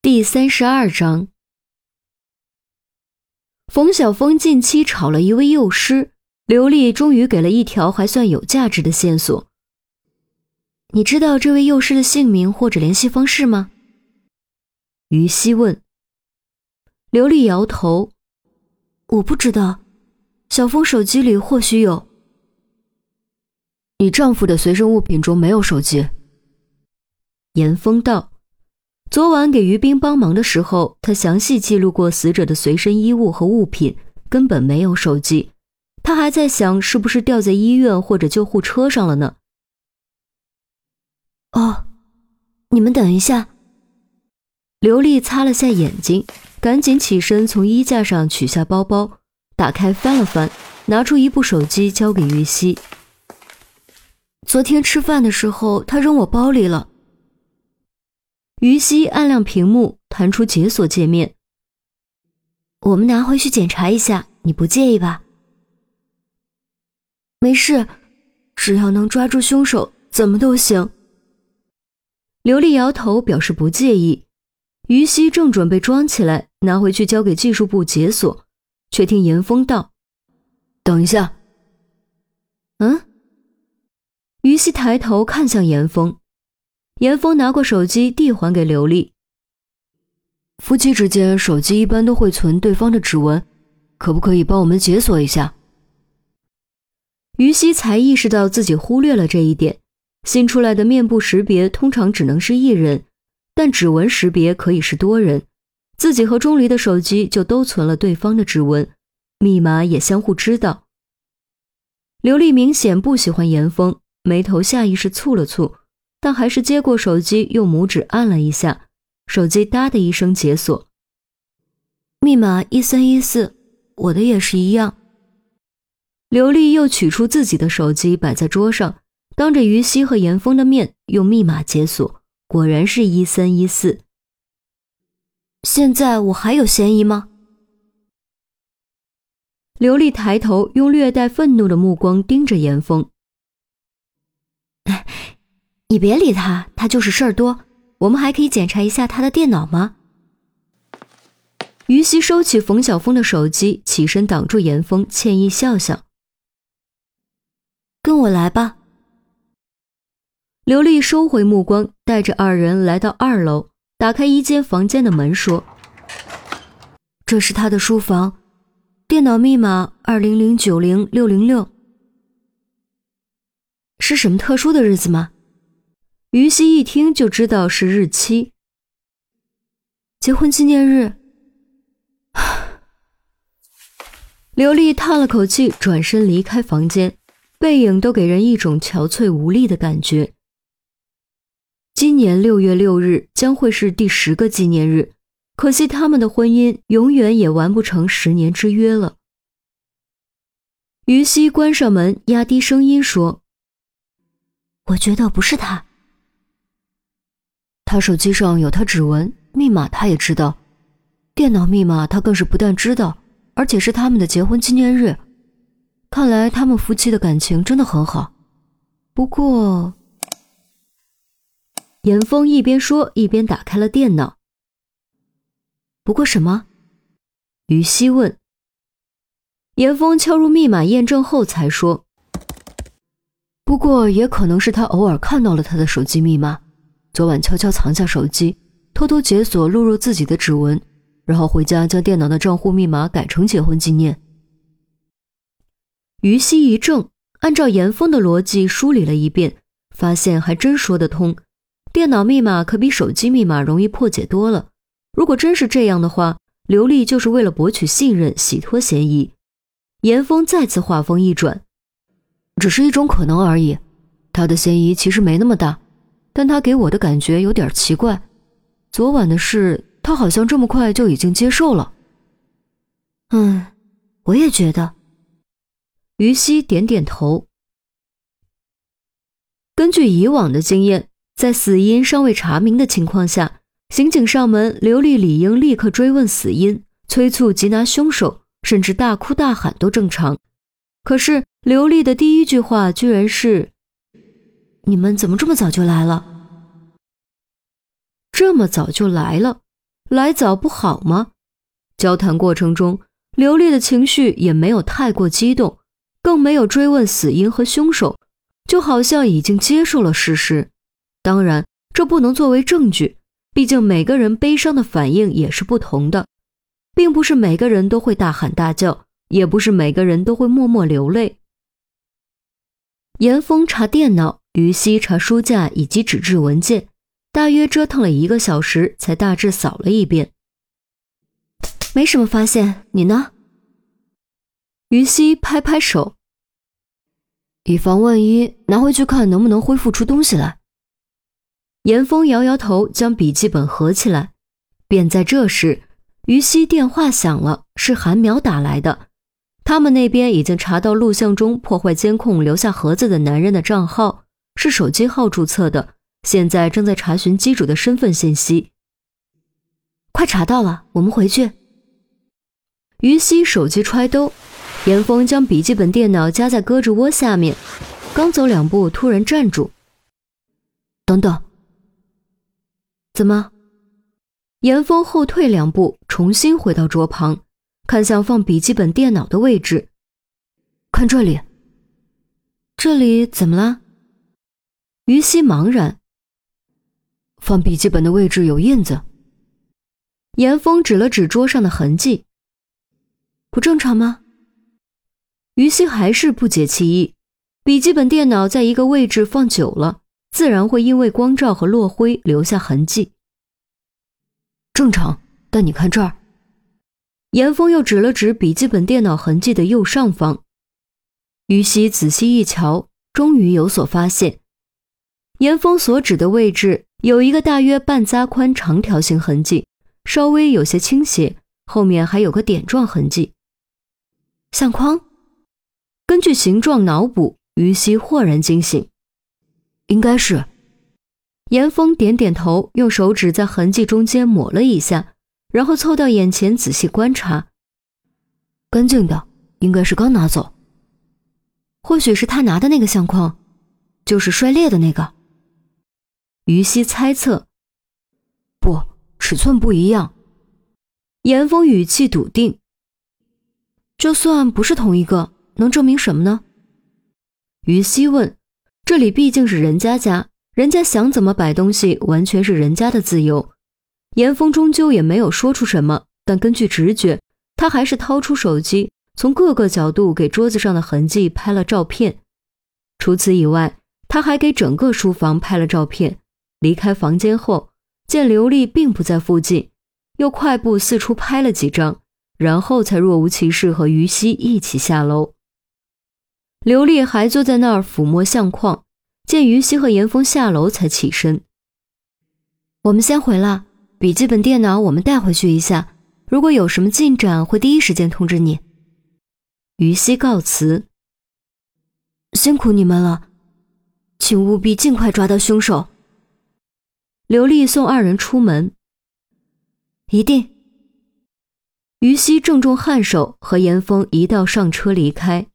第三十二章，冯小峰近期炒了一位幼师，刘丽终于给了一条还算有价值的线索。你知道这位幼师的姓名或者联系方式吗？于西问。刘丽摇头，我不知道。小峰手机里或许有。你丈夫的随身物品中没有手机。严峰道：“昨晚给于斌帮忙的时候，他详细记录过死者的随身衣物和物品，根本没有手机。他还在想，是不是掉在医院或者救护车上了呢？”哦，你们等一下。刘丽擦了下眼睛，赶紧起身从衣架上取下包包，打开翻了翻，拿出一部手机交给于西。昨天吃饭的时候，他扔我包里了。于西按亮屏幕，弹出解锁界面。我们拿回去检查一下，你不介意吧？没事，只要能抓住凶手，怎么都行。刘丽摇头表示不介意。于西正准备装起来，拿回去交给技术部解锁，却听严峰道：“等一下。”嗯。于西抬头看向严峰。严峰拿过手机，递还给刘丽。夫妻之间手机一般都会存对方的指纹，可不可以帮我们解锁一下？于西才意识到自己忽略了这一点。新出来的面部识别通常只能是一人，但指纹识别可以是多人。自己和钟离的手机就都存了对方的指纹，密码也相互知道。刘丽明显不喜欢严峰，眉头下意识蹙了蹙。但还是接过手机，用拇指按了一下，手机哒的一声解锁。密码一三一四，我的也是一样。刘丽又取出自己的手机，摆在桌上，当着于西和严峰的面用密码解锁，果然是一三一四。现在我还有嫌疑吗？刘丽抬头，用略带愤怒的目光盯着严峰。你别理他，他就是事儿多。我们还可以检查一下他的电脑吗？于西收起冯小峰的手机，起身挡住严峰，歉意笑笑：“跟我来吧。”刘丽收回目光，带着二人来到二楼，打开一间房间的门，说：“这是他的书房，电脑密码二零零九零六零六。是什么特殊的日子吗？”于西一听就知道是日期，结婚纪念日。刘丽叹了口气，转身离开房间，背影都给人一种憔悴无力的感觉。今年六月六日将会是第十个纪念日，可惜他们的婚姻永远也完不成十年之约了。于西关上门，压低声音说：“我觉得不是他。”他手机上有他指纹，密码他也知道，电脑密码他更是不但知道，而且是他们的结婚纪念日。看来他们夫妻的感情真的很好。不过，严峰一边说一边打开了电脑。不过什么？于西问。严峰敲入密码验证后才说。不过也可能是他偶尔看到了他的手机密码。昨晚悄悄藏下手机，偷偷解锁录入自己的指纹，然后回家将电脑的账户密码改成结婚纪念。于西一怔，按照严峰的逻辑梳理了一遍，发现还真说得通。电脑密码可比手机密码容易破解多了。如果真是这样的话，刘丽就是为了博取信任，洗脱嫌疑。严峰再次话锋一转，只是一种可能而已，他的嫌疑其实没那么大。但他给我的感觉有点奇怪，昨晚的事，他好像这么快就已经接受了。嗯，我也觉得。于西点点头。根据以往的经验，在死因尚未查明的情况下，刑警上门，刘丽理应立刻追问死因，催促缉拿凶手，甚至大哭大喊都正常。可是刘丽的第一句话居然是。你们怎么这么早就来了？这么早就来了，来早不好吗？交谈过程中，刘丽的情绪也没有太过激动，更没有追问死因和凶手，就好像已经接受了事实。当然，这不能作为证据，毕竟每个人悲伤的反应也是不同的，并不是每个人都会大喊大叫，也不是每个人都会默默流泪。严峰查电脑，于西查书架以及纸质文件，大约折腾了一个小时，才大致扫了一遍。没什么发现，你呢？于西拍拍手，以防万一，拿回去看能不能恢复出东西来。严峰摇摇头，将笔记本合起来。便在这时，于西电话响了，是韩苗打来的。他们那边已经查到录像中破坏监控留下盒子的男人的账号是手机号注册的，现在正在查询机主的身份信息。快查到了，我们回去。于西手机揣兜，严峰将笔记本电脑夹在胳肢窝下面，刚走两步，突然站住。等等，怎么？严峰后退两步，重新回到桌旁，看向放笔记本电脑的位置。看这里，这里怎么了？于西茫然。放笔记本的位置有印子。严峰指了指桌上的痕迹。不正常吗？于西还是不解其意。笔记本电脑在一个位置放久了，自然会因为光照和落灰留下痕迹。正常，但你看这儿。严峰又指了指笔记本电脑痕迹的右上方。于西仔细一瞧，终于有所发现。严峰所指的位置有一个大约半扎宽长条形痕迹，稍微有些倾斜，后面还有个点状痕迹。相框，根据形状脑补，于西豁然惊醒，应该是。严峰点点头，用手指在痕迹中间抹了一下，然后凑到眼前仔细观察，干净的，应该是刚拿走。或许是他拿的那个相框，就是摔裂的那个。于西猜测，不，尺寸不一样。严峰语气笃定。就算不是同一个，能证明什么呢？于西问：“这里毕竟是人家家，人家想怎么摆东西，完全是人家的自由。”严峰终究也没有说出什么，但根据直觉，他还是掏出手机，从各个角度给桌子上的痕迹拍了照片。除此以外，他还给整个书房拍了照片。离开房间后，见刘丽并不在附近，又快步四处拍了几张。然后才若无其事和于西一起下楼。刘丽还坐在那儿抚摸相框，见于西和严峰下楼，才起身。我们先回了，笔记本电脑我们带回去一下，如果有什么进展，会第一时间通知你。于西告辞，辛苦你们了，请务必尽快抓到凶手。刘丽送二人出门，一定。于西郑重颔首，和严峰一道上车离开。